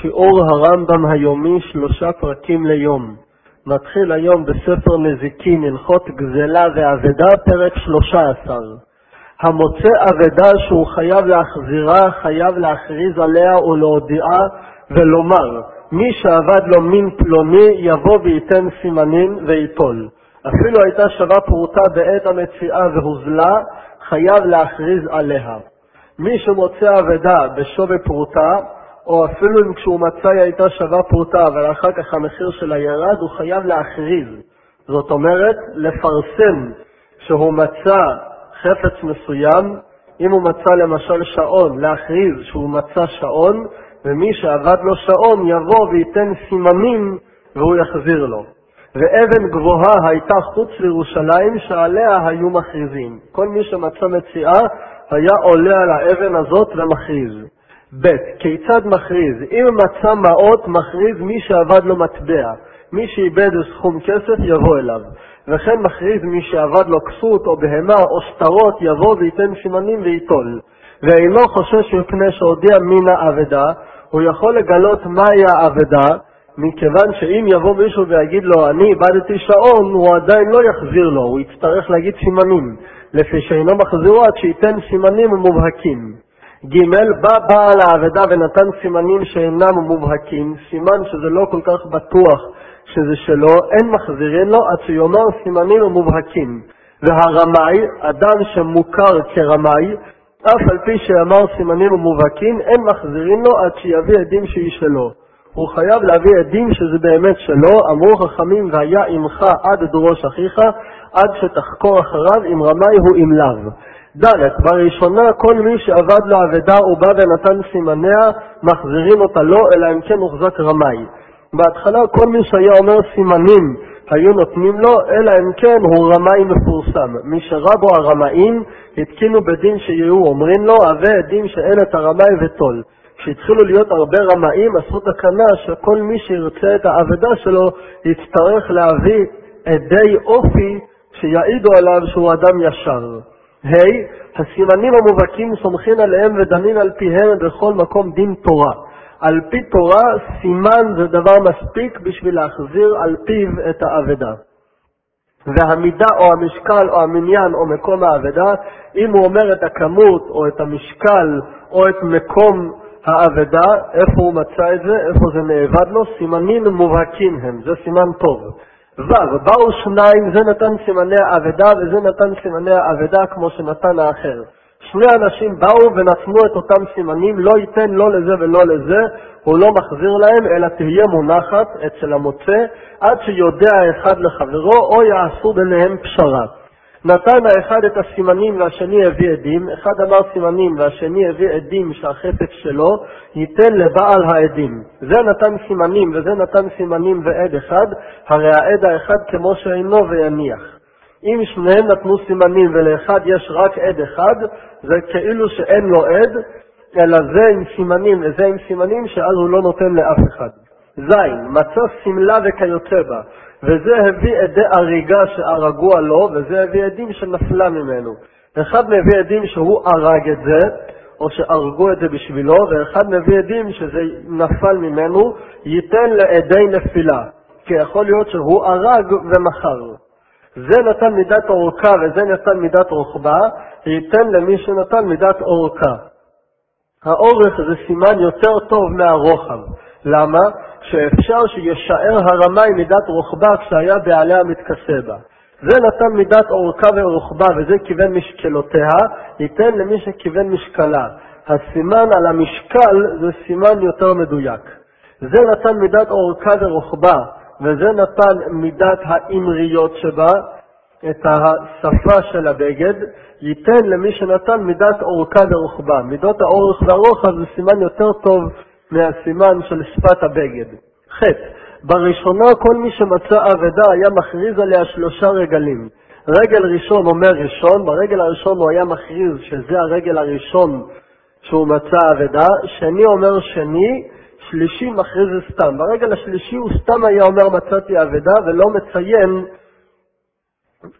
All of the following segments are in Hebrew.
שיעור הרמב"ם היומי שלושה פרקים ליום. מתחיל היום בספר נזיקין, הלכות גזלה ואבדה, פרק שלושה עשר. המוצא אבדה שהוא חייב להחזירה, חייב להכריז עליה ולהודיעה ולומר, מי שאבד לו מין פלוני יבוא וייתן סימנים ויטול. אפילו הייתה שווה פרוטה בעת המציאה והוזלה, חייב להכריז עליה. מי שמוצא אבדה בשווה פרוטה, או אפילו אם כשהוא מצא היא הייתה שווה פרוטה, אבל אחר כך המחיר שלה ירד, הוא חייב להכריז. זאת אומרת, לפרסם שהוא מצא חפץ מסוים, אם הוא מצא למשל שעון, להכריז שהוא מצא שעון, ומי שעבד לו שעון יבוא וייתן סימנים והוא יחזיר לו. ואבן גבוהה הייתה חוץ לירושלים שעליה היו מכריזים. כל מי שמצא מציאה היה עולה על האבן הזאת ומכריז. ב. כיצד מכריז? אם מצא מעות, מכריז מי שעבד לו מטבע. מי שאיבד סכום כסף יבוא אליו. וכן מכריז מי שעבד לו כסות או בהמה או שטרות יבוא וייתן סימנים וייטול. ואינו חושש מפני שהודיע מן האבדה, הוא יכול לגלות מהי האבדה, מכיוון שאם יבוא מישהו ויגיד לו, אני איבדתי שעון, הוא עדיין לא יחזיר לו, הוא יצטרך להגיד סימנים, לפי שאינו מחזירו עד שייתן סימנים מובהקים. ג' בא בעל האבדה ונתן סימנים שאינם מובהקים, סימן שזה לא כל כך בטוח שזה שלו, אין מחזירים לו עד שיאמר סימנים מובהקים. והרמאי, אדם שמוכר כרמאי, אף על פי שאמר סימנים מובהקים, אין מחזירים לו עד שיביא עדים שהיא שלו. הוא חייב להביא עדים שזה באמת שלו, אמרו חכמים והיה עמך עד דרוש אחיך, עד שתחקור אחריו אם רמאי הוא אם לאו. ד' בראשונה כל מי שאבד לו אבדה ובא ונתן סימניה, מחזירים אותה לו, אלא אם כן הוחזק רמאי. בהתחלה כל מי שהיה אומר סימנים היו נותנים לו, אלא אם כן הוא רמאי מפורסם. מי שרבו הרמאים, התקינו בדין שיהיו אומרים לו, הווה עדים שאין את הרמאי וטול. כשהתחילו להיות הרבה רמאים, עשו תקנה שכל מי שירצה את האבדה שלו, יצטרך להביא עדי אופי שיעידו עליו שהוא אדם ישר. ה' הסימנים המובהקים סומכים עליהם ודנים על פיהם בכל מקום דין תורה. על פי תורה, סימן זה דבר מספיק בשביל להחזיר על פיו את האבדה. והמידה או המשקל או המניין או מקום האבדה, אם הוא אומר את הכמות או את המשקל או את מקום האבדה, איפה הוא מצא את זה, איפה זה נאבד לו, סימנים מובהקים הם, זה סימן טוב. ו' באו שניים, זה נתן סימני האבדה וזה נתן סימני האבדה כמו שנתן האחר. שני אנשים באו ונתנו את אותם סימנים, לא ייתן לא לזה ולא לזה, הוא לא מחזיר להם, אלא תהיה מונחת אצל המוצא, עד שיודע האחד לחברו, או יעשו ביניהם פשרה. נתן האחד את הסימנים והשני הביא עדים, אחד אמר סימנים והשני הביא עדים שהחפץ שלו, ייתן לבעל העדים. זה נתן סימנים וזה נתן סימנים ועד אחד, הרי העד האחד כמו שאינו ויניח. אם שניהם נתנו סימנים ולאחד יש רק עד אחד, זה כאילו שאין לו עד, אלא זה עם סימנים וזה עם סימנים שאז הוא לא נותן לאף אחד. ז. מצא שמלה וכיוצא בה. וזה הביא עדי הריגה שהרגוה לו, וזה הביא עדים שנפלה ממנו. אחד מביא עדים שהוא הרג את זה, או שהרגו את זה בשבילו, ואחד מביא עדים שזה נפל ממנו, ייתן לעדי נפילה, כי יכול להיות שהוא הרג ומכר. זה נתן מידת אורכה וזה נתן מידת רוחבה, ייתן למי שנתן מידת אורכה. האורך זה סימן יותר טוב מהרוחב. למה? שאפשר שישאר הרמאי מידת רוחבה כשהיה בעליה מתכסה בה. זה נתן מידת אורכה ורוחבה, וזה כיוון משקלותיה, ייתן למי שכיוון משקלה. הסימן על המשקל זה סימן יותר מדויק. זה נתן מידת אורכה ורוחבה, וזה נתן מידת האמריות שבה, את השפה של הבגד, ייתן למי שנתן מידת אורכה ורוחבה. מידות האורך והרוחב זה סימן יותר טוב מהסימן של שפת הבגד. ח. בראשונה כל מי שמצא אבדה היה מכריז עליה שלושה רגלים. רגל ראשון אומר ראשון, ברגל הראשון הוא היה מכריז שזה הרגל הראשון שהוא מצא אבדה, שני אומר שני, שלישי מכריז סתם. ברגל השלישי הוא סתם היה אומר מצאתי אבדה ולא מציין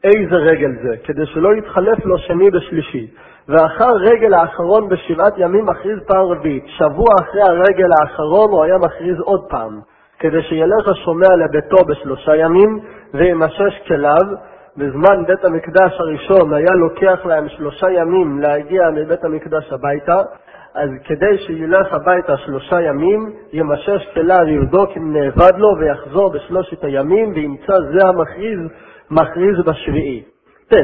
איזה רגל זה, כדי שלא יתחלף לו שני בשלישי. ואחר רגל האחרון בשבעת ימים מכריז פעם רביעית. שבוע אחרי הרגל האחרון הוא היה מכריז עוד פעם, כדי שילך השומע לביתו בשלושה ימים וימשש כליו. בזמן בית המקדש הראשון היה לוקח להם שלושה ימים להגיע מבית המקדש הביתה, אז כדי שילך הביתה שלושה ימים, ימשש כליו, יבדוק אם נאבד לו ויחזור בשלושת הימים, וימצא זה המכריז, מכריז בשביעי. ט.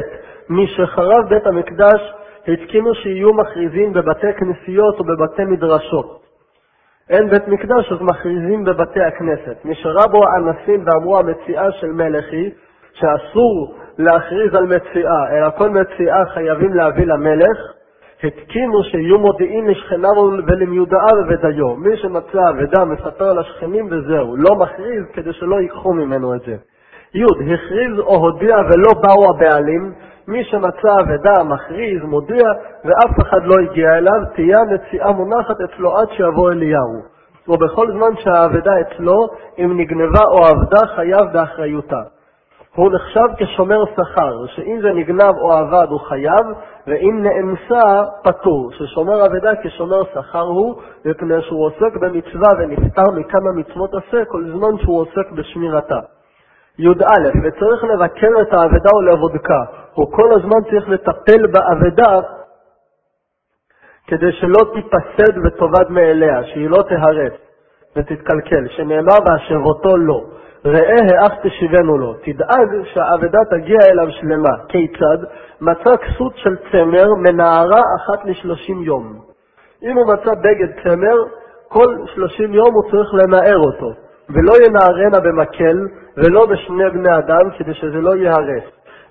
משחרב בית המקדש התקינו שיהיו מכריזים בבתי כנסיות ובבתי מדרשות. אין בית מקדש, אז מכריזים בבתי הכנסת. משרבו האנסים ואמרו המציאה של מלך היא שאסור להכריז על מציאה, אלא כל מציאה חייבים להביא למלך, התקינו שיהיו מודיעים לשכניו ולמיודעיו ודיו. מי שמצא אבדה מספר לשכנים וזהו, לא מכריז כדי שלא ייקחו ממנו את זה. י. הכריז או הודיע ולא באו הבעלים, מי שמצא אבדה מכריז, מודיע, ואף אחד לא הגיע אליו, תהיה הנציאה מונחת אצלו עד שיבוא אליהו. ובכל זמן שהאבדה אצלו, אם נגנבה או אבדה, חייב באחריותה. הוא נחשב כשומר שכר, שאם זה נגנב או אבד הוא חייב, ואם נאנסה, פטור, ששומר אבדה כשומר שכר הוא, מפני שהוא עוסק במצווה ונפטר מכמה מצוות עשה כל זמן שהוא עוסק בשמירתה. י"א, וצריך לבקר את האבדה ולבודקה. הוא כל הזמן צריך לטפל באבדה כדי שלא תיפסד ותאבד מאליה, שהיא לא תהרס ותתקלקל, שנאמר והשבותו לא. ראה האח תשיבנו לו, תדאג שהאבדה תגיע אליו שלמה. כיצד? מצא כסות של צמר מנערה אחת לשלושים יום. אם הוא מצא בגד צמר, כל שלושים יום הוא צריך לנער אותו, ולא ינערנה במקל ולא בשני בני אדם, כדי שזה לא ייהרס.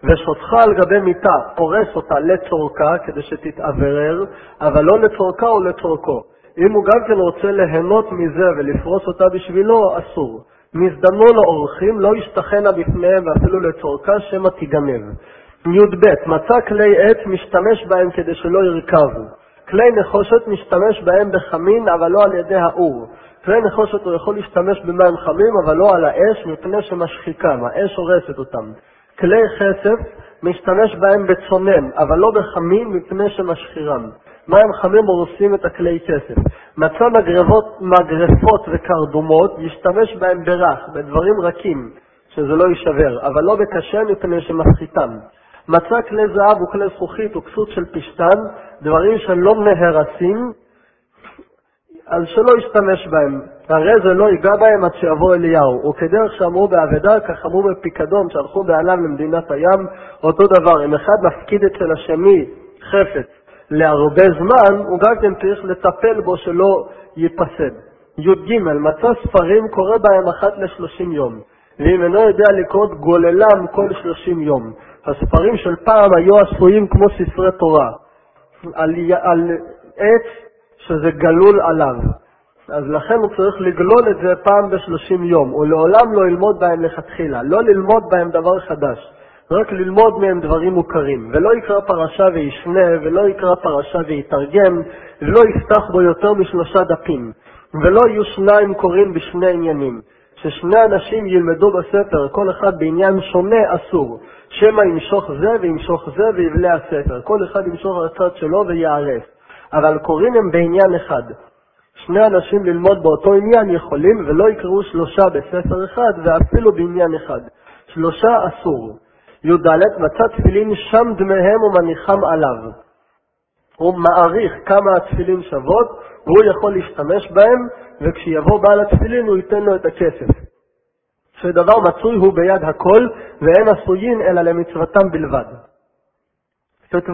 ושותך על גבי מיטה, פורס אותה לצורכה, כדי שתתאוורר, אבל לא לצורכה או לצורכו. אם הוא גם כן רוצה ליהנות מזה ולפרוס אותה בשבילו, אסור. מזדמנו לאורחים, לא ישתחנה בפניהם ואפילו לצורכה, שמא תיגנב. י"ב, מצא כלי עץ, משתמש בהם כדי שלא ירכבו. כלי נחושת משתמש בהם בחמין, אבל לא על ידי האור. כלי נחושת הוא יכול להשתמש במים חמים, אבל לא על האש, מפני שמשחיקם, האש הורסת אותם. כלי חסף משתמש בהם בצונן, אבל לא בחמין, מפני שמשחירם. מים חמים הורסים את הכלי כסף. מצא מגרבות, מגרפות וקרדומות, ישתמש בהם ברך, בדברים רכים, שזה לא יישבר, אבל לא בקשה מפני שמפחיתם. מצא כלי זהב וכלי זכוכית וכסות של פשתן, דברים שלא נהרסים, אז שלא ישתמש בהם. הרי זה לא ייגע בהם עד שיבוא אליהו. וכדרך שאמרו באבדה, כך אמרו בפיקדון, שהלכו בעליו למדינת הים, אותו דבר. אם אחד מפקיד אצל השני חפץ להרבה זמן, הוא גם כן צריך לטפל בו שלא ייפסד. י"ג, מצא ספרים קורא בהם אחת לשלושים יום, ואם אינו יודע לקרות גוללם כל שלושים יום. הספרים של פעם היו עשויים כמו ספרי תורה, על, על עץ שזה גלול עליו. אז לכן הוא צריך לגלול את זה פעם בשלושים יום, ולעולם לא ללמוד בהם לכתחילה, לא ללמוד בהם דבר חדש. רק ללמוד מהם דברים מוכרים, ולא יקרא פרשה וישנה, ולא יקרא פרשה ויתרגם, ולא יפתח בו יותר משלושה דפים, ולא יהיו שניים קוראים בשני עניינים. ששני אנשים ילמדו בספר, כל אחד בעניין שונה אסור. שמא ימשוך זה וימשוך זה ויבלה הספר. כל אחד ימשוך על הצד שלו ויערף. אבל קוראים הם בעניין אחד. שני אנשים ללמוד באותו עניין יכולים, ולא יקראו שלושה בספר אחד, ואפילו בעניין אחד. שלושה אסור. י"ד מצא תפילין שם דמיהם ומניחם עליו. הוא מעריך כמה התפילין שוות, והוא יכול להשתמש בהם, וכשיבוא בעל התפילין הוא ייתן לו את הכסף. שדבר מצוי הוא ביד הכל, ואין עשויין אלא למצוותם בלבד. ט"ו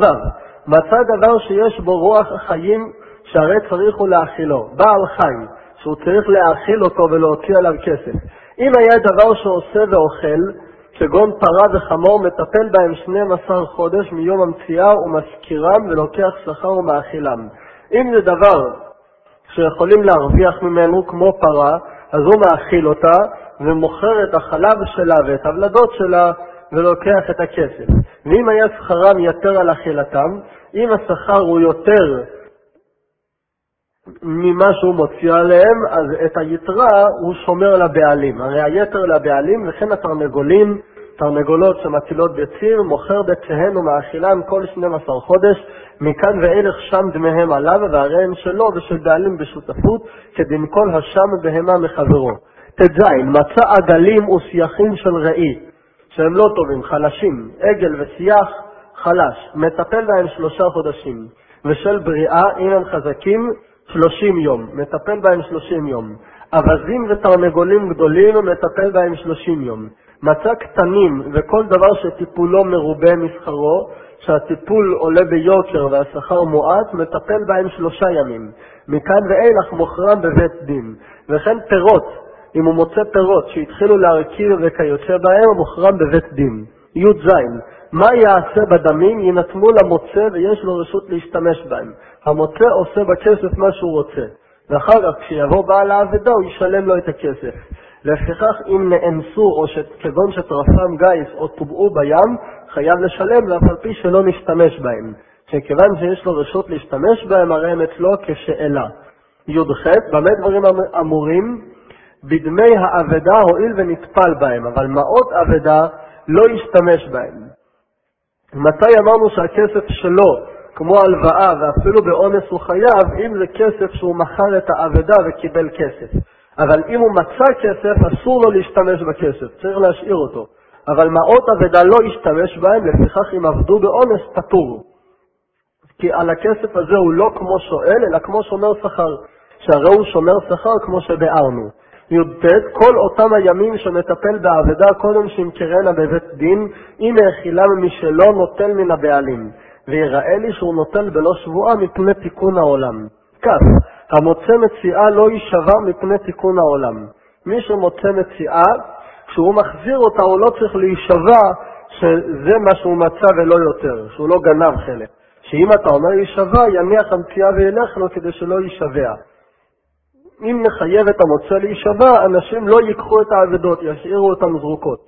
מצא דבר שיש בו רוח החיים, שהרי צריך הוא להאכילו. בעל חי, שהוא צריך להאכיל אותו ולהוציא עליו כסף. אם היה דבר שעושה ואוכל, כגון פרה וחמור, מטפל בהם 12 חודש מיום המציאה ומשכירם ולוקח שכר ומאכילם. אם זה דבר שיכולים להרוויח ממנו כמו פרה, אז הוא מאכיל אותה ומוכר את החלב שלה ואת הוולדות שלה ולוקח את הכסף. ואם היה שכרם יתר על אכילתם, אם השכר הוא יותר ממה שהוא מוציא עליהם, אז את היתרה הוא שומר לבעלים. הרי היתר לבעלים וכן התרנגולים תרנגולות שמטילות ביצים, מוכר ביציהן ומאכילן כל 12 חודש, מכאן ואילך שם דמיהם עליו, והרי הם שלו ושל בעלים בשותפות, כדין כל השם בהמה מחברו. ט"ז מצא עגלים וסייחים של ראי, שהם לא טובים, חלשים, עגל וסייח, חלש, מטפל בהם שלושה חודשים, ושל בריאה, אם הם חזקים, שלושים יום, מטפל בהם שלושים יום. אווזים ותרנגולים גדולים, מטפל בהם שלושים יום. מצא קטנים וכל דבר שטיפולו מרובה משכרו, שהטיפול עולה ביוקר והשכר מועט, מטפל בהם שלושה ימים. מכאן ואילך מוכרם בבית דין. וכן פירות, אם הוא מוצא פירות שהתחילו להרכיר וכיוצא בהם, מוכרם בבית דין. י"ז מה יעשה בדמים? יינתנו למוצא ויש לו רשות להשתמש בהם. המוצא עושה בכסף מה שהוא רוצה. ואחר כך, כשיבוא בעל האבדה, הוא ישלם לו את הכסף. לפיכך, אם נאנסו, או כגון שטרפם גיס, או טובעו בים, חייב לשלם, ואף על פי שלא נשתמש בהם. שכיוון שיש לו רשות להשתמש בהם, הרי הם אצלו כשאלה. י"ח, במה דברים אמ-, אמורים? בדמי האבדה הואיל ונטפל בהם, אבל מעות אבדה לא ישתמש בהם. מתי אמרנו שהכסף שלו, כמו הלוואה ואפילו באונס הוא חייב, אם זה כסף שהוא מכר את האבדה וקיבל כסף. אבל אם הוא מצא כסף, אסור לו להשתמש בכסף, צריך להשאיר אותו. אבל מעות אבדה לא ישתמש בהם, לפיכך אם עבדו באונס, פטור. כי על הכסף הזה הוא לא כמו שואל, אלא כמו שומר שכר, שהרי הוא שומר שכר כמו שביארנו. י"ט כל אותם הימים שמטפל באבדה קודם שימכרנה בבית דין, אם האכילם משלו נוטל מן הבעלים, ויראה לי שהוא נוטל בלא שבועה מפני תיקון העולם. כ' המוצא מציאה לא יישבע מפני תיקון העולם. מי שמוצא מציאה, כשהוא מחזיר אותה הוא לא צריך להישבע שזה מה שהוא מצא ולא יותר, שהוא לא גנב חלק. שאם אתה אומר יישבע, יניח המציאה וילך לו כדי שלא יישבע. אם נחייב את המוצא להישבע, אנשים לא ייקחו את האבדות, ישאירו אותן זרוקות.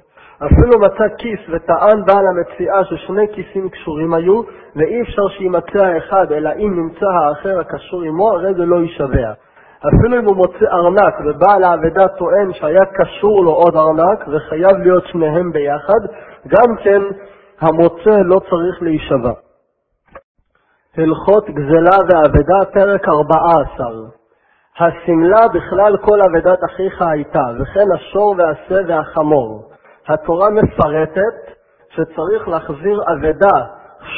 אפילו מצא כיס וטען בעל המציאה ששני כיסים קשורים היו, ואי אפשר שימצא האחד, אלא אם נמצא האחר הקשור עמו, הרי זה לא יישבע. אפילו אם הוא מוצא ארנק ובעל האבדה טוען שהיה קשור לו עוד ארנק וחייב להיות שניהם ביחד, גם כן המוצא לא צריך להישבע. הלכות גזלה ואבדה, פרק 14 השמלה בכלל כל אבדת אחיך הייתה, וכן השור והשה והחמור. התורה מפרטת שצריך להחזיר אבדה,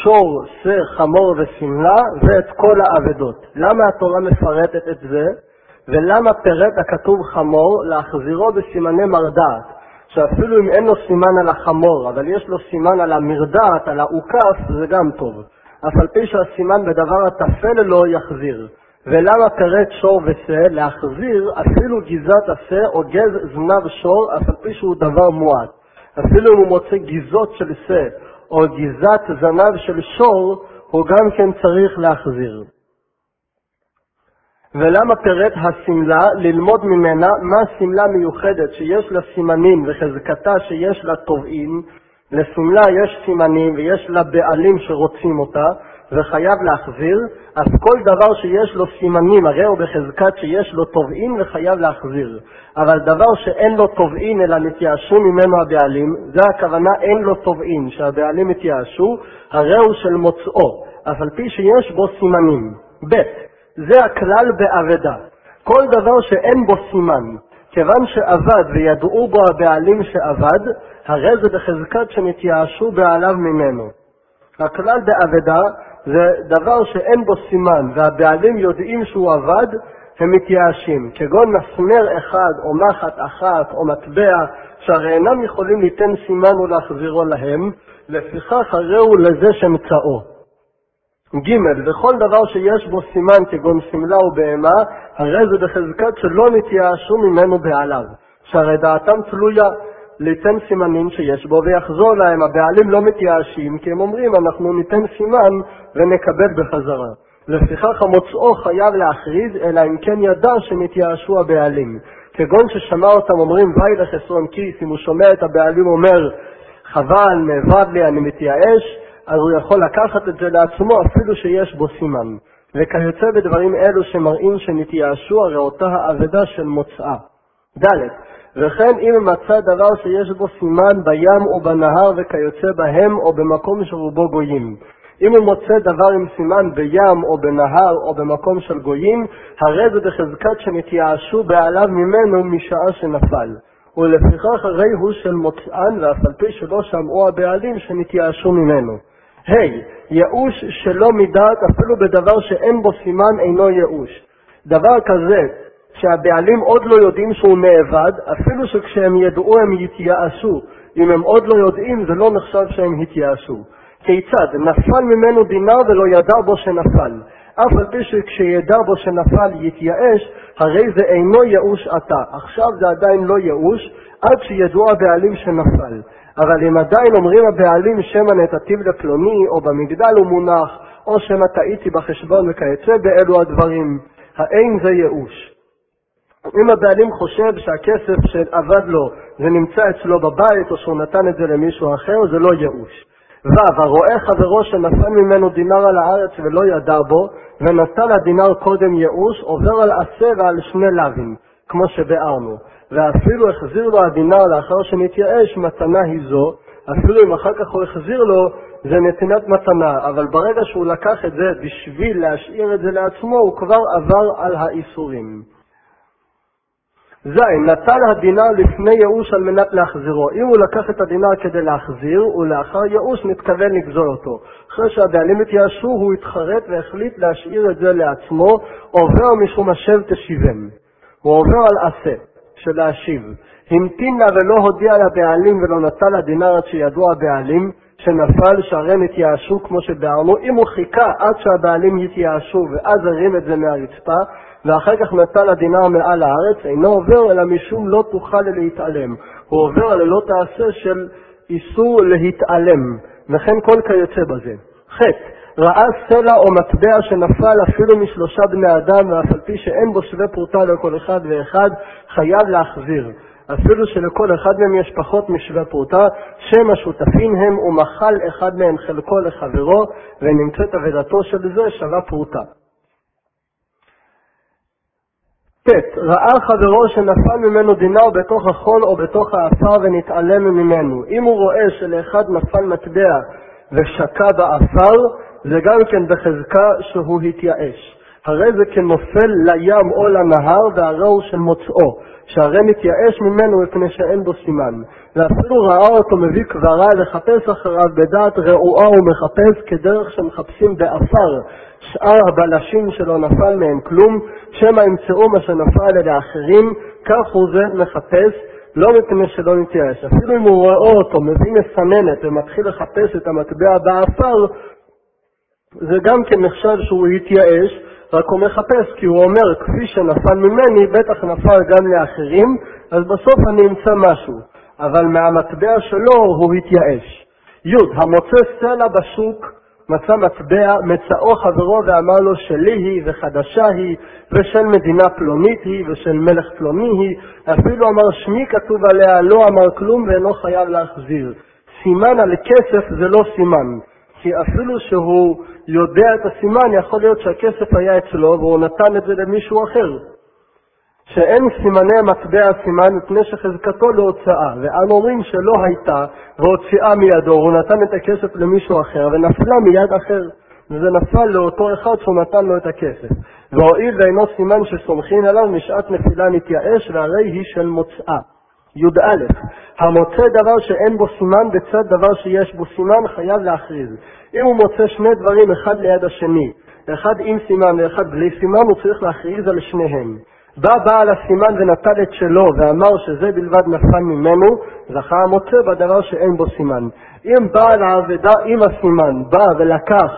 שור, שה, חמור ושמלה, ואת כל האבדות. למה התורה מפרטת את זה? ולמה פירט הכתוב חמור להחזירו בסימני מרדעת? שאפילו אם אין לו סימן על החמור, אבל יש לו סימן על המרדעת, על האוכף, זה גם טוב. אף על פי שהסימן בדבר הטפל לו יחזיר. ולמה פירט שור ושה? להחזיר אפילו גזת השה או גז זנב שור, אף על פי שהוא דבר מועט. אפילו אם הוא מוצא גזות של שה או גזת זנב של שור, הוא גם כן צריך להחזיר. ולמה פירט השמלה? ללמוד ממנה מה שמלה מיוחדת שיש לה סימנים וחזקתה שיש לה תובעים. לשמלה יש סימנים ויש לה בעלים שרוצים אותה, וחייב להחזיר, אז כל דבר שיש לו סימנים, הרי הוא בחזקת שיש לו תובעין וחייב להחזיר. אבל דבר שאין לו תובעין אלא נתייאשו ממנו הבעלים, זה הכוונה אין לו תובעין, שהבעלים התייאשו, הרי הוא של מוצאו, אף על פי שיש בו סימנים. ב. זה הכלל באבדה. כל דבר שאין בו סימן, כיוון שאבד וידעו בו הבעלים שאבד, הרי זה בחזקת שנתייאשו בעליו ממנו. הכלל באבדה זה דבר שאין בו סימן והבעלים יודעים שהוא עבד, הם מתייאשים, כגון מסמר אחד או מחט אחת או מטבע, שהרי אינם יכולים ליתן סימן ולהחזירו להם, לפיכך הרי הוא לזה שמצאו. ג' וכל דבר שיש בו סימן כגון סמלה ובהמה, הרי זה בחזקת שלא נתייאשו ממנו בעליו, שהרי דעתם תלויה ליתן סימנים שיש בו ויחזור להם. הבעלים לא מתייאשים כי הם אומרים אנחנו ניתן סימן ונקבל בחזרה. לפיכך המוצאו חייב להכריז, אלא אם כן ידע שנתייאשו הבעלים. כגון ששמע אותם אומרים ואי לחסרון כיס, אם הוא שומע את הבעלים אומר חבל, נאבד לי, אני מתייאש, אז הוא יכול לקחת את זה לעצמו אפילו שיש בו סימן. וכיוצא בדברים אלו שמראים שנתייאשו, הרי אותה האבדה של מוצאה. ד. וכן אם מצא דבר שיש בו סימן בים או בנהר וכיוצא בהם או במקום שרובו גויים. אם הוא מוצא דבר עם סימן בים או בנהר או במקום של גויים, הרי זה בחזקת שנתייאשו בעליו ממנו משעה שנפל. ולפיכך הרי הוא של מוצאן, ואף על פי שלא שמעו הבעלים שנתייאשו ממנו. ה. Hey, ייאוש שלא מדעת אפילו בדבר שאין בו סימן אינו ייאוש. דבר כזה שהבעלים עוד לא יודעים שהוא נאבד, אפילו שכשהם ידעו הם יתייאשו. אם הם עוד לא יודעים זה לא נחשב שהם התייאשו. כיצד? נפל ממנו דינר ולא ידע בו שנפל. אף על פי שכשידע בו שנפל יתייאש, הרי זה אינו ייאוש עתה. עכשיו זה עדיין לא ייאוש, עד שידעו הבעלים שנפל. אבל אם עדיין אומרים הבעלים שמא נתתיו לפלוני, או במגדל הוא מונח, או שמא טעיתי בחשבון וכיוצא באלו הדברים, האין זה ייאוש. אם הבעלים חושב שהכסף שאבד לו זה נמצא אצלו בבית, או שהוא נתן את זה למישהו אחר, זה לא ייאוש. ו' הרואה חברו שנפל ממנו דינר על הארץ ולא ידע בו, ונטל הדינר קודם ייאוש, עובר על עשה ועל שני לאווים, כמו שביארנו. ואפילו החזיר לו הדינר לאחר שנתייאש, מתנה היא זו, אפילו אם אחר כך הוא החזיר לו, זה נתינת מתנה, אבל ברגע שהוא לקח את זה בשביל להשאיר את זה לעצמו, הוא כבר עבר על האיסורים. ז. נטל הדינר לפני ייאוש על מנת להחזירו. אם הוא לקח את הדינר כדי להחזיר, ולאחר ייאוש מתכוון לגזול אותו. אחרי שהבעלים התייאשו, הוא התחרט והחליט להשאיר את זה לעצמו, עובר משום השב תשיבם. הוא עובר על עשה, של להשיב. המתין לה ולא הודיע לבעלים ולא נטל הדינר עד שידעו הבעלים, שנפל שהרי נתייאשו כמו שביארנו, אם הוא חיכה עד שהבעלים יתייאשו ואז הרים את זה מהרצפה, ואחר כך נטל הדינר מעל הארץ, אינו עובר אלא משום לא תוכל להתעלם. הוא עובר על לא תעשה של איסור להתעלם, וכן כל כיוצא בזה. ח. ראה סלע או מטבע שנפל אפילו משלושה בני אדם, ואף על פי שאין בו שווה פרוטה לכל אחד ואחד, חייב להחזיר. אפילו שלכל אחד מהם יש פחות משווה פרוטה, שם השותפים הם ומחל אחד מהם חלקו לחברו, ונמצאת אבדתו של זה שווה פרוטה. ט. ראה חברו שנפל ממנו דינר בתוך החול או בתוך האפר ונתעלם ממנו. אם הוא רואה שלאחד נפל מטבע ושקע באפר, זה גם כן בחזקה שהוא התייאש. הרי זה כנופל לים או לנהר והרי הוא של מוצאו, שהרי מתייאש ממנו מפני שאין בו סימן. ואפילו ראה אותו מביא כברה לחפש אחריו בדעת רעועה הוא מחפש כדרך שמחפשים באפר שאר הבלשים שלא נפל מהם כלום, שמא ימצאו מה שנפל לאחרים, כך הוא זה מחפש, לא מפני שלא נתייאש. אפילו אם הוא רואה אותו מביא מסננת ומתחיל לחפש את המטבע באפר, זה גם כן נחשב שהוא התייאש, רק הוא מחפש, כי הוא אומר, כפי שנפל ממני, בטח נפל גם לאחרים, אז בסוף אני אמצא משהו. אבל מהמטבע שלו הוא התייאש. י. המוצא סלע בשוק, מצא מטבע, מצאו חברו ואמר לו שלי היא וחדשה היא, ושל מדינה פלונית היא, ושל מלך פלוני היא, אפילו אמר שמי כתוב עליה, לא אמר כלום ואינו חייב להחזיר. סימן על כסף זה לא סימן. כי אפילו שהוא יודע את הסימן, יכול להיות שהכסף היה אצלו והוא נתן את זה למישהו אחר. שאין סימני מטבע סימן מפני שחזקתו להוצאה, ואנו אומרים שלא הייתה והוציאה מידו, הוא נתן את הכסף למישהו אחר ונפלה מיד אחר, וזה נפל לאותו אחד שהוא נתן לו את הכסף. והואיל ואינו סימן שסומכין עליו, משעת נפילה נתייאש, והרי היא של מוצאה. י"א המוצא דבר שאין בו סימן בצד דבר שיש בו סימן חייב להכריז. אם הוא מוצא שני דברים אחד ליד השני, אחד עם סימן ואחד בלי סימן, הוא צריך להכריז על שניהם. בא בעל הסימן ונטל את שלו ואמר שזה בלבד נפל ממנו, זכה המוצא בדבר שאין בו סימן. אם בעל האבדה עם הסימן בא ולקח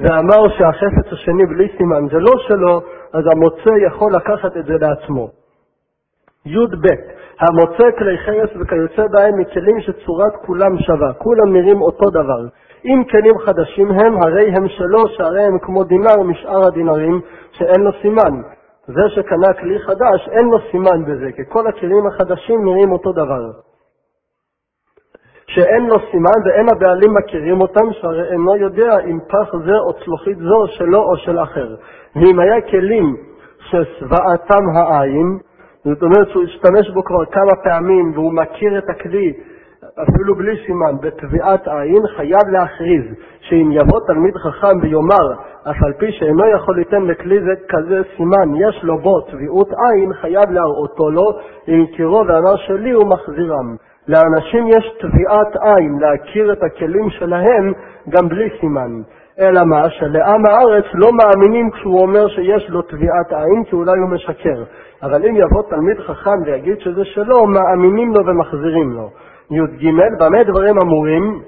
ואמר שהחפץ השני בלי סימן זה לא שלו, אז המוצא יכול לקחת את זה לעצמו. י"ב המוצא כלי חרס וכיוצא בהם מכלים שצורת כולם שווה, כולם נראים אותו דבר. אם כלים חדשים הם, הרי הם שלו, שהרי הם כמו דינר משאר הדינרים, שאין לו סימן. זה שקנה כלי חדש, אין לו סימן בזה, כי כל הכלים החדשים נראים אותו דבר. שאין לו סימן ואין הבעלים מכירים אותם, שהרי אינו יודע אם פח זה או צלוחית זו שלו או של אחר. ואם היה כלים ששבעתם העין, זאת אומרת שהוא השתמש בו כבר כמה פעמים והוא מכיר את הכלי אפילו בלי סימן, בטביעת עין, חייב להכריז שאם יבוא תלמיד חכם ויאמר, אף על פי שאינו יכול ליתן לכלי זה כזה סימן, יש לו בו טביעות עין, חייב להראותו לו, אם הכירו ואמר שלי הוא מחזירם. לאנשים יש טביעת עין להכיר את הכלים שלהם גם בלי סימן. אלא מה? שלעם הארץ לא מאמינים כשהוא אומר שיש לו טביעת עין, כי אולי הוא משקר. אבל אם יבוא תלמיד חכם ויגיד שזה שלו, מאמינים לו ומחזירים לו. י"ג, במה דברים אמורים?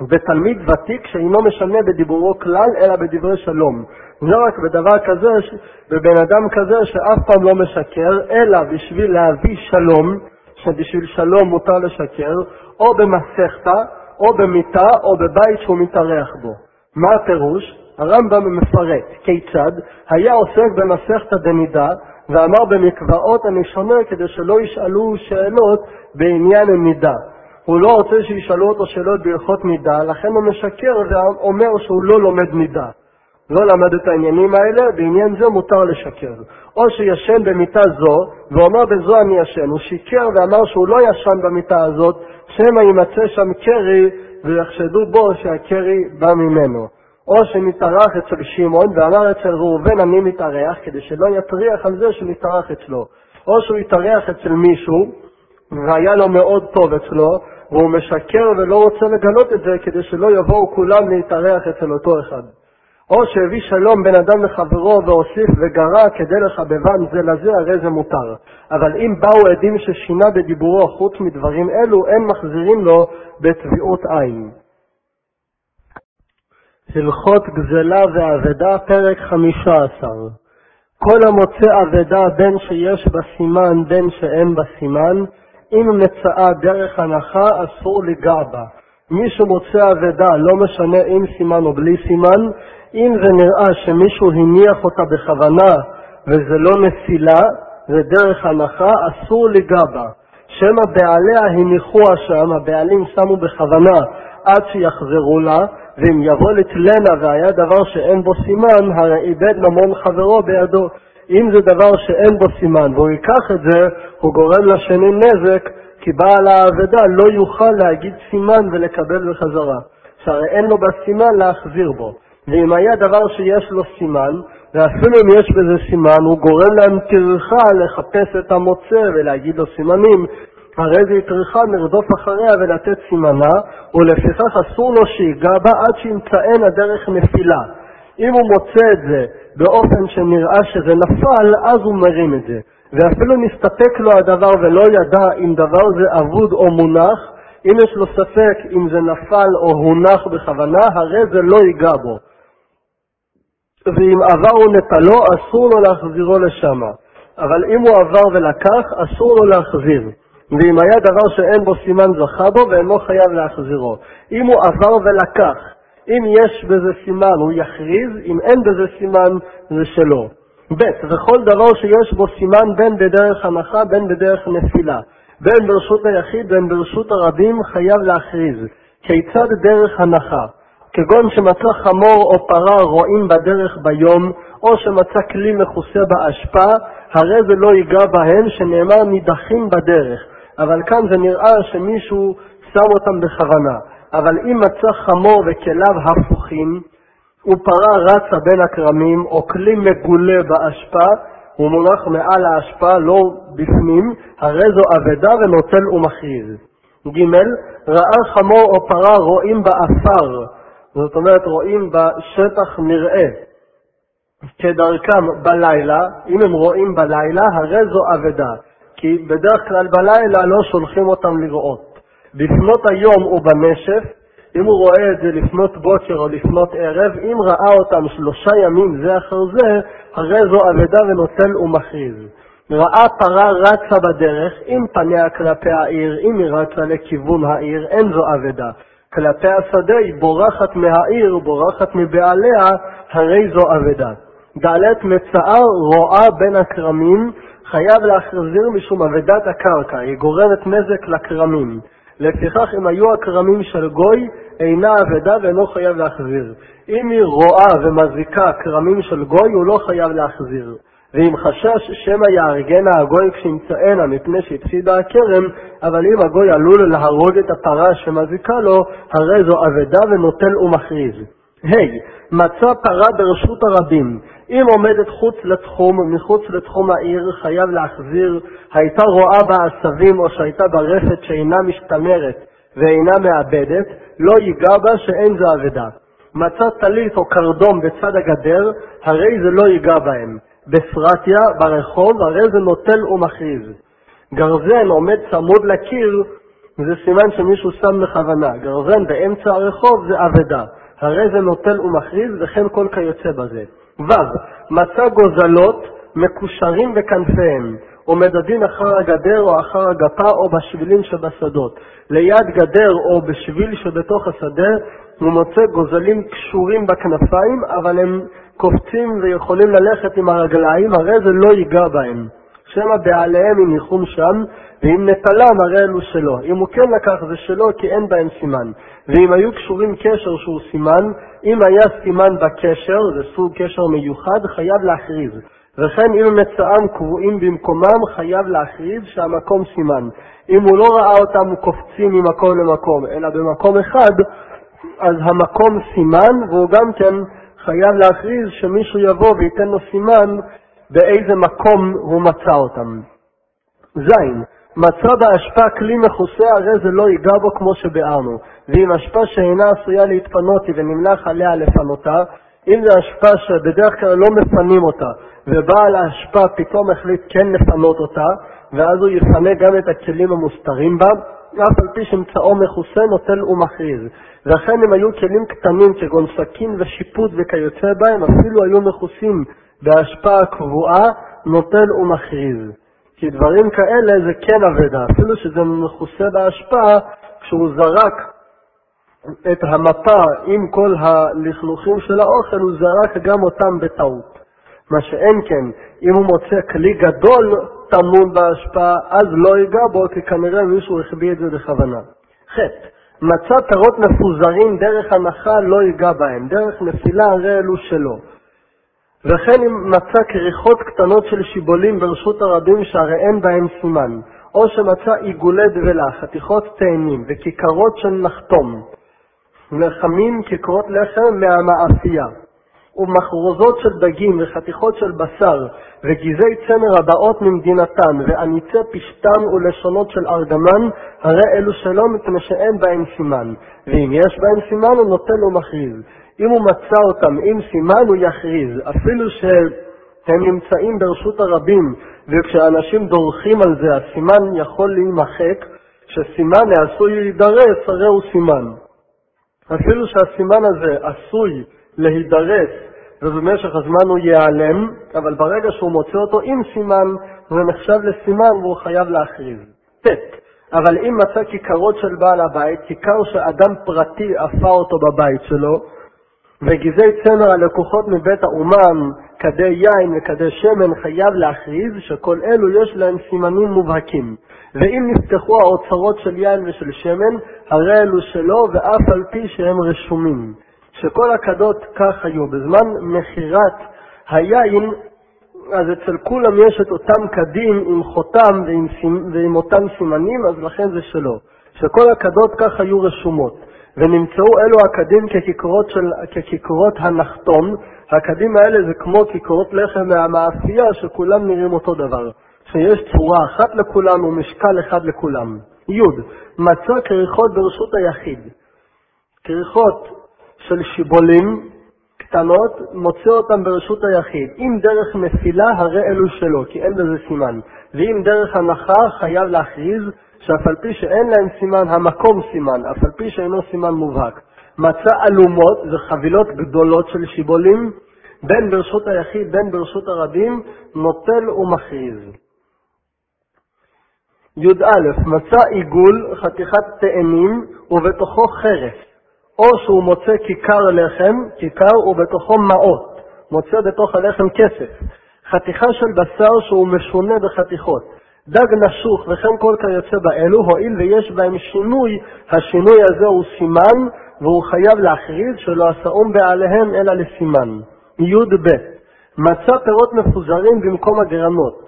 בתלמיד ותיק שאינו משנה בדיבורו כלל, אלא בדברי שלום. לא רק בדבר כזה, בבן אדם כזה שאף פעם לא משקר, אלא בשביל להביא שלום, שבשביל שלום מותר לשקר, או במסכתא, או במיטה, או בבית שהוא מתארח בו. מה הפירוש? הרמב"ם מפרט כיצד היה עוסק במסכתא דנידה, ואמר במקוואות אני שונה כדי שלא ישאלו שאלות בעניין מידה. הוא לא רוצה שישאלו אותו שאלות בהלכות מידה, לכן הוא משקר ואומר שהוא לא לומד מידה. לא למד את העניינים האלה, בעניין זה מותר לשקר. או שישן במיטה זו, ואומר בזו אני ישן. הוא שיקר ואמר שהוא לא ישן במיטה הזאת, שמא יימצא שם קרי ויחשדו בו שהקרי בא ממנו. או שמתארח אצל שמעון ואמר אצל ראובן אני מתארח, כדי שלא יטריח על זה שמתארח אצלו. או שהוא יתארח אצל מישהו, והיה לו מאוד טוב אצלו, והוא משקר ולא רוצה לגלות את זה כדי שלא יבואו כולם להתארח אצל אותו אחד. או שהביא שלום בין אדם לחברו והוסיף וגרע כדי לחבבם זה לזה, הרי זה מותר. אבל אם באו עדים ששינה בדיבורו חוץ מדברים אלו, אין מחזירים לו בתביעות עין. הלכות גזלה ואבדה, פרק חמישה עשר. כל המוצא אבדה בין שיש בה סימן בין שאין בה סימן, אם מצאה דרך הנחה אסור לגע בה. מי שמוצא אבדה, לא משנה עם סימן או בלי סימן, אם זה נראה שמישהו הניח אותה בכוונה וזה לא נפילה, זה דרך הנחה, אסור לגע בה. שמא בעליה הניחוה שם, הבעלים שמו בכוונה עד שיחזרו לה, ואם יבוא לתלנה והיה דבר שאין בו סימן, הרי איבד ממון חברו בידו. אם זה דבר שאין בו סימן והוא ייקח את זה, הוא גורם לשני נזק, כי בעל האבדה לא יוכל להגיד סימן ולקבל בחזרה. שהרי אין לו בסימן להחזיר בו. ואם היה דבר שיש לו סימן, ואפילו אם יש בזה סימן, הוא גורם להם טרחה לחפש את המוצא ולהגיד לו סימנים, הרי זה יטרחה לרדוף אחריה ולתת סימנה, ולפיכך אסור לו שיגע בה עד שימצאנה דרך נפילה. אם הוא מוצא את זה באופן שנראה שזה נפל, אז הוא מרים את זה. ואפילו נסתפק לו הדבר ולא ידע אם דבר זה אבוד או מונח, אם יש לו ספק אם זה נפל או הונח בכוונה, הרי זה לא ייגע בו. ואם עבר ונטלו, אסור לו להחזירו לשמה. אבל אם הוא עבר ולקח, אסור לו להחזיר. ואם היה דבר שאין בו סימן זכה בו, ואינו חייב להחזירו. אם הוא עבר ולקח, אם יש בזה סימן הוא יכריז, אם אין בזה סימן זה שלו. ב. וכל דבר שיש בו סימן בין בדרך הנחה בין בדרך נפילה, בין ברשות היחיד בין ברשות הרבים, חייב להכריז. כיצד דרך הנחה? כגון שמצא חמור או פרה רועים בדרך ביום, או שמצא כלי מכוסה באשפה, הרי זה לא ייגע בהם, שנאמר נידחים בדרך. אבל כאן זה נראה שמישהו שם אותם בכוונה. אבל אם מצא חמור וכליו הפוכים, ופרה רצה בין הכרמים, או כלי מגולה באשפה, הוא מונח מעל האשפה, לא בפנים, הרי זו אבדה ונוטל ומכריז. ג. ראה חמור או פרה רועים באפר, זאת אומרת רועים בשטח מרעה, כדרכם בלילה, אם הם רועים בלילה, הרי זו אבדה, כי בדרך כלל בלילה לא שולחים אותם לראות. לפנות היום ובנשף, אם הוא רואה את זה לפנות בוקר או לפנות ערב, אם ראה אותם שלושה ימים זה אחר זה, הרי זו אבדה ונוטל ומכריז. ראה פרה רצה בדרך, אם פניה כלפי העיר, אם היא רצה לכיוון העיר, אין זו אבדה. כלפי השדה היא בורחת מהעיר, בורחת מבעליה, הרי זו אבדה. ד' מצאה רואה בין הכרמים, חייב להחזיר משום אבדת הקרקע, היא גורמת נזק לכרמים. לפיכך אם היו הכרמים של גוי, אינה אבדה ואינו חייב להחזיר. אם היא רואה ומזיקה כרמים של גוי, הוא לא חייב להחזיר. ואם חשש שמא יהרגנה הגוי כשימצאנה מפני שהפסידה הכרם, אבל אם הגוי עלול להרוג את הפרה שמזיקה לו, הרי זו אבדה ונוטל ומכריז. ה. Hey, מצא פרה ברשות הרבים. אם עומדת חוץ לתחום, מחוץ לתחום העיר, חייב להחזיר, הייתה רואה בה עשבים או שהייתה ברפת שאינה משתמרת ואינה מאבדת, לא ייגע בה שאין זו אבדה. מצא טלית או קרדום בצד הגדר, הרי זה לא ייגע בהם. בפרטיה, ברחוב, הרי זה נוטל ומכריז. גרזן עומד צמוד לקיר, זה סימן שמישהו שם בכוונה. גרזן באמצע הרחוב זה אבדה. הרי זה נוטל ומכריז, וכן כל כיוצא בזה. ו. מצא גוזלות מקושרים בכנפיהם, ומדדים אחר הגדר או אחר הגפה או בשבילים שבשדות. ליד גדר או בשביל שבתוך השדה הוא מוצא גוזלים קשורים בכנפיים, אבל הם קופצים ויכולים ללכת עם הרגליים, הרי זה לא ייגע בהם. שמא בעליהם יניחום שם, ואם נטלם הרי אלו שלו. אם הוא כן לקח זה שלו כי אין בהם סימן. ואם היו קשורים קשר שהוא סימן, אם היה סימן בקשר, זה סוג קשר מיוחד, חייב להכריז. וכן אם מצאם קבועים במקומם, חייב להכריז שהמקום סימן. אם הוא לא ראה אותם קופצים ממקום למקום, אלא במקום אחד, אז המקום סימן, והוא גם כן חייב להכריז שמישהו יבוא וייתן לו סימן באיזה מקום הוא מצא אותם. ז. מצא באשפה כלי מכוסה, הרי זה לא ייגע בו כמו שביארנו. ואם אשפה שאינה עשויה להתפנות היא ונמלך עליה לפנותה, אם זו אשפה שבדרך כלל לא מפנים אותה, ובעל האשפה פתאום החליט כן לפנות אותה, ואז הוא יפנה גם את הכלים המוסתרים בה, אף על פי שמצאו מכוסה נוטל ומכריז. וכן אם היו כלים קטנים כגון סכין ושיפוט וכיוצא בהם, אפילו היו מכוסים בהשפעה קבועה, נוטל ומכריז. כי דברים כאלה זה כן אבדה, אפילו שזה מכוסה בהשפעה, כשהוא זרק את המפה עם כל הלכלוכים של האוכל, הוא זרק גם אותם בטעות. מה שאין כן, אם הוא מוצא כלי גדול טמון בהשפעה, אז לא ייגע בו, כי כנראה מישהו החביא את זה בכוונה. ח. מצא פירות מפוזרים דרך הנחה לא ייגע בהם, דרך נפילה הרי אלו שלו. וכן אם מצא כריכות קטנות של שיבולים ברשות הרבים שהרי אין בהם סימן, או שמצא עיגולי דבלה, חתיכות תאנים וכיכרות של נחתום, לחמים כיכרות לחם מהמאפייה. ומחרוזות של דגים וחתיכות של בשר וגזעי צמר הבאות ממדינתן ואניצי פשתן ולשונות של ארגמן, הרי אלו שלא מפני שאין בהם סימן, ואם יש בהם סימן הוא נותן לו מכריז. אם הוא מצא אותם עם סימן הוא יכריז, אפילו שהם נמצאים ברשות הרבים, וכשאנשים דורכים על זה הסימן יכול להימחק, שסימן עשוי להידרס, הרי הוא סימן. אפילו שהסימן הזה עשוי להידרס ובמשך הזמן הוא ייעלם, אבל ברגע שהוא מוצא אותו עם סימן, זה נחשב לסימן והוא חייב להכריז. ט. אבל אם מצא כיכרות של בעל הבית, כיכר שאדם פרטי עפה אותו בבית שלו, וגזעי צמר הלקוחות מבית האומן, כדי יין וכדי שמן, חייב להכריז שכל אלו יש להם סימנים מובהקים. ואם נפתחו האוצרות של יין ושל שמן, הרי אלו שלו, ואף על פי שהם רשומים. שכל הכדות כך היו. בזמן מכירת היין, אז אצל כולם יש את אותם כדים עם חותם ועם, ועם אותם סימנים, אז לכן זה שלו. שכל הכדות כך היו רשומות. ונמצאו אלו הכדים ככיכרות, של, ככיכרות הנחתום. הכדים האלה זה כמו כיכרות לחם מהמאפייה, שכולם נראים אותו דבר. שיש צורה אחת לכולם ומשקל אחד לכולם. י. מצא כריכות ברשות היחיד. כריכות של שיבולים קטנות, מוצא אותם ברשות היחיד. אם דרך מפילה, הרי אלו שלו, כי אין בזה סימן. ואם דרך הנחה, חייב להכריז שאף על פי שאין להם סימן, המקום סימן, אף על פי שאינו סימן מובהק. מצא אלומות, זה חבילות גדולות של שיבולים, בין ברשות היחיד, בין ברשות הרבים, נוטל ומכריז. י"א מצא עיגול, חתיכת תאנים, ובתוכו חרס. או שהוא מוצא כיכר לחם, כיכר ובתוכו מעות, מוצא בתוך הלחם כסף, חתיכה של בשר שהוא משונה בחתיכות, דג נשוך וכן כל כיוצא באלו, הואיל ויש בהם שינוי, השינוי הזה הוא סימן, והוא חייב להכריז שלא עשאום בעליהם אלא לסימן. י"ב מצא פירות מפוזרים במקום הגרנות.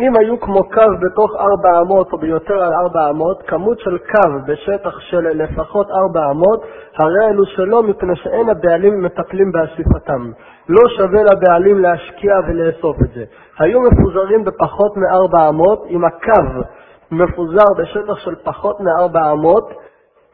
אם היו כמו קו בתוך ארבע אמות או ביותר על ארבע אמות, כמות של קו בשטח של לפחות ארבע אמות, הרי אלו שלא מפני שאין הבעלים מטפלים באסיפתם. לא שווה לבעלים להשקיע ולאסוף את זה. היו מפוזרים בפחות מארבע אמות, אם הקו מפוזר בשטח של פחות מארבע אמות,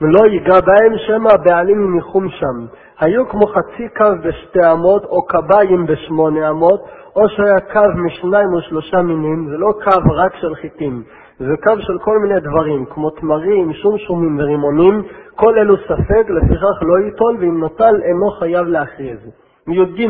ולא ייגע בהם, שמא הבעלים יניחום שם. היו כמו חצי קו בשתי אמות, או קביים בשמונה אמות, או שהיה קו משניים או שלושה מינים, זה לא קו רק של חיטים, זה קו של כל מיני דברים, כמו תמרים, שומשומים ורימונים, כל אלו ספק, לפיכך לא ייטול, ואם נוטל אינו חייב להכריז. י"ג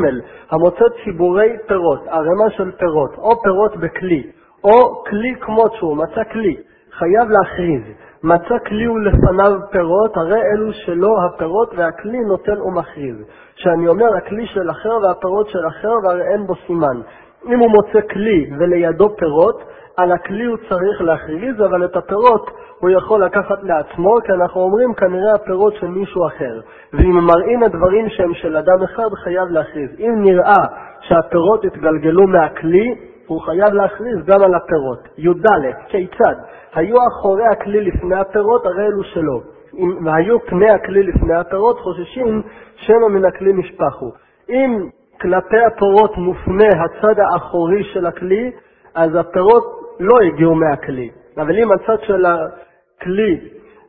המוצא ציבורי פירות, ערימה של פירות, או פירות בכלי, או כלי כמות שהוא, מצא כלי, חייב להכריז. מצא כלי ולפניו פירות, הרי אלו שלו הפירות והכלי נותן ומכריז. שאני אומר הכלי של אחר והפירות של אחר והרי אין בו סימן. אם הוא מוצא כלי ולידו פירות, על הכלי הוא צריך להכריז, אבל את הפירות הוא יכול לקחת לעצמו, כי אנחנו אומרים כנראה הפירות של מישהו אחר. ואם מראים הדברים שהם של אדם אחד, חייב להכריז. אם נראה שהפירות התגלגלו מהכלי, הוא חייב להכריז גם על הפירות. י"ד, כיצד? היו אחורי הכלי לפני הפירות, הרי אלו שלו. אם היו פני הכלי לפני הפירות, חוששים שמא מן הכלי נשפכו. אם כלפי הפירות מופנה הצד האחורי של הכלי, אז הפירות לא הגיעו מהכלי. אבל אם הצד של הכלי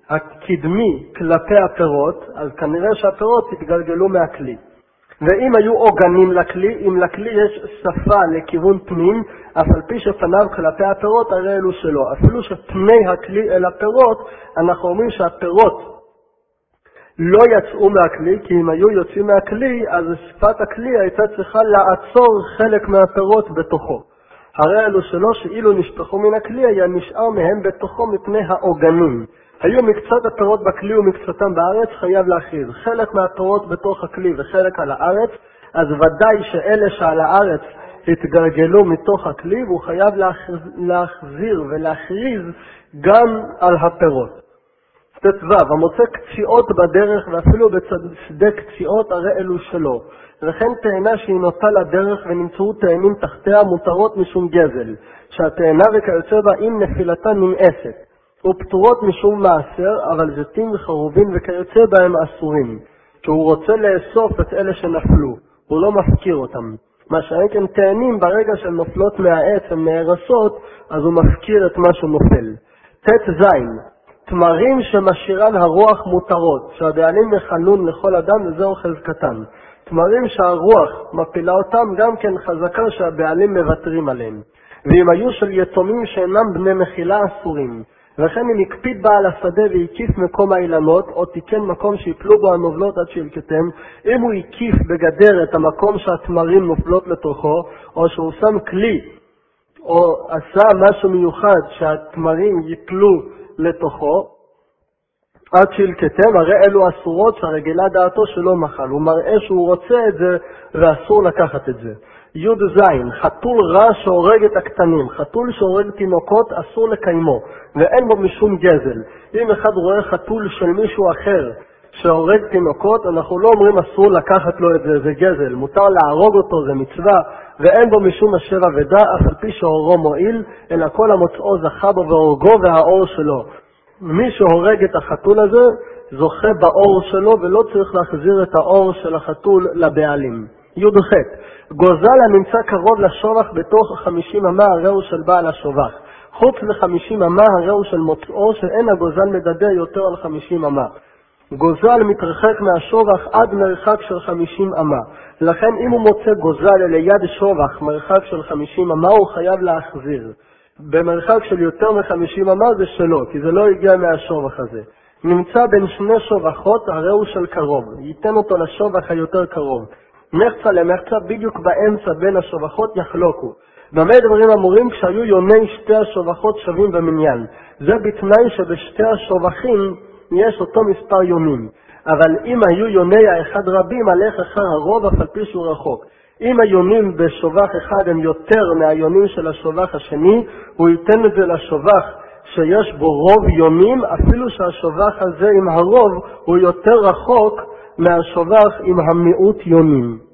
הקדמי כלפי הפירות, אז כנראה שהפירות התגלגלו מהכלי. ואם היו עוגנים לכלי, אם לכלי יש שפה לכיוון פנים, אף על פי שפניו כלפי הפירות, הרי אלו שלו. אפילו שפני הכלי אל הפירות, אנחנו אומרים שהפירות לא יצאו מהכלי, כי אם היו יוצאים מהכלי, אז שפת הכלי הייתה צריכה לעצור חלק מהפירות בתוכו. הרי אלו שלו, שאילו נשפכו מן הכלי, היה נשאר מהם בתוכו מפני העוגנים. היו מקצת הפירות בכלי ומקצתם בארץ, חייב להכריז. חלק מהפירות בתוך הכלי וחלק על הארץ, אז ודאי שאלה שעל הארץ התגלגלו מתוך הכלי, והוא חייב להחזיר ולהכריז גם על הפירות. ט"ו, המוצא קציעות בדרך ואפילו בשדה קציעות, הרי אלו שלו. וכן תאנה שהיא נוטה לדרך ונמצאו תאנים תחתיה מותרות משום גזל, שהתאנה וכיוצא בה אם נפילתה נמאסת. ופטורות משום מעשר, אבל זיתים וחרובין וכיוצא בהם אסורים, כי הוא רוצה לאסוף את אלה שנפלו, הוא לא מפקיר אותם. מה שאין כן תאנים, ברגע שהן נופלות מהעץ, הן נהרסות, אז הוא מפקיר את מה שנופל. ט"ז תמרים שמשאירן הרוח מותרות, שהבעלים מחנון לכל אדם וזהו חזקתן. תמרים שהרוח מפילה אותם, גם כן חזקה שהבעלים מוותרים עליהם. ואם היו של יתומים שאינם בני מחילה אסורים, וכן אם הקפיד בעל השדה והקיף מקום האילנות, או תיקן מקום שיפלו בו הנובלות עד שילקטם, אם הוא הקיף בגדר את המקום שהתמרים נופלות לתוכו, או שהוא שם כלי, או עשה משהו מיוחד שהתמרים ייפלו לתוכו, עד שילקטם, הרי אלו אסורות שהרגלה דעתו שלא מחל. הוא מראה שהוא רוצה את זה ואסור לקחת את זה. י"ז, חתול רע שהורג את הקטנים, חתול שהורג תינוקות אסור לקיימו, ואין בו משום גזל. אם אחד רואה חתול של מישהו אחר שהורג תינוקות, אנחנו לא אומרים אסור לקחת לו את זה, זה גזל, מותר להרוג אותו, זה מצווה, ואין בו משום אשר אבדה, אף על פי שהורו מועיל, אלא כל המוצאו זכה בו והורגו והאור שלו. מי שהורג את החתול הזה, זוכה באור שלו, ולא צריך להחזיר את האור של החתול לבעלים. י"ח גוזל הנמצא קרוב לשובח בתוך חמישים אמה הרי הוא של בעל השובח. חוץ לחמישים אמה הרי הוא של מוצאו שאין הגוזל מדדה יותר על חמישים אמה. גוזל מתרחק מהשובח עד מרחק של חמישים אמה. לכן אם הוא מוצא גוזל ליד שובח מרחק של חמישים אמה הוא חייב להחזיר. במרחק של יותר מחמישים אמה זה שלו, כי זה לא הגיע מהשובח הזה. נמצא בין שני שובחות, הרי הוא של קרוב. ייתן אותו לשובח היותר קרוב. מחצה למחצה, בדיוק באמצע בין השובחות יחלוקו. במה דברים אמורים כשהיו יוני שתי השובחות שווים במניין? זה בתנאי שבשתי השובחים יש אותו מספר יונים. אבל אם היו יוני האחד רבים, הלך אחר הרוב אף על פי שהוא רחוק. אם היונים בשובח אחד הם יותר מהיונים של השובח השני, הוא ייתן את זה לשובח שיש בו רוב יונים, אפילו שהשובח הזה עם הרוב הוא יותר רחוק מהשובח עם המיעוט יונים.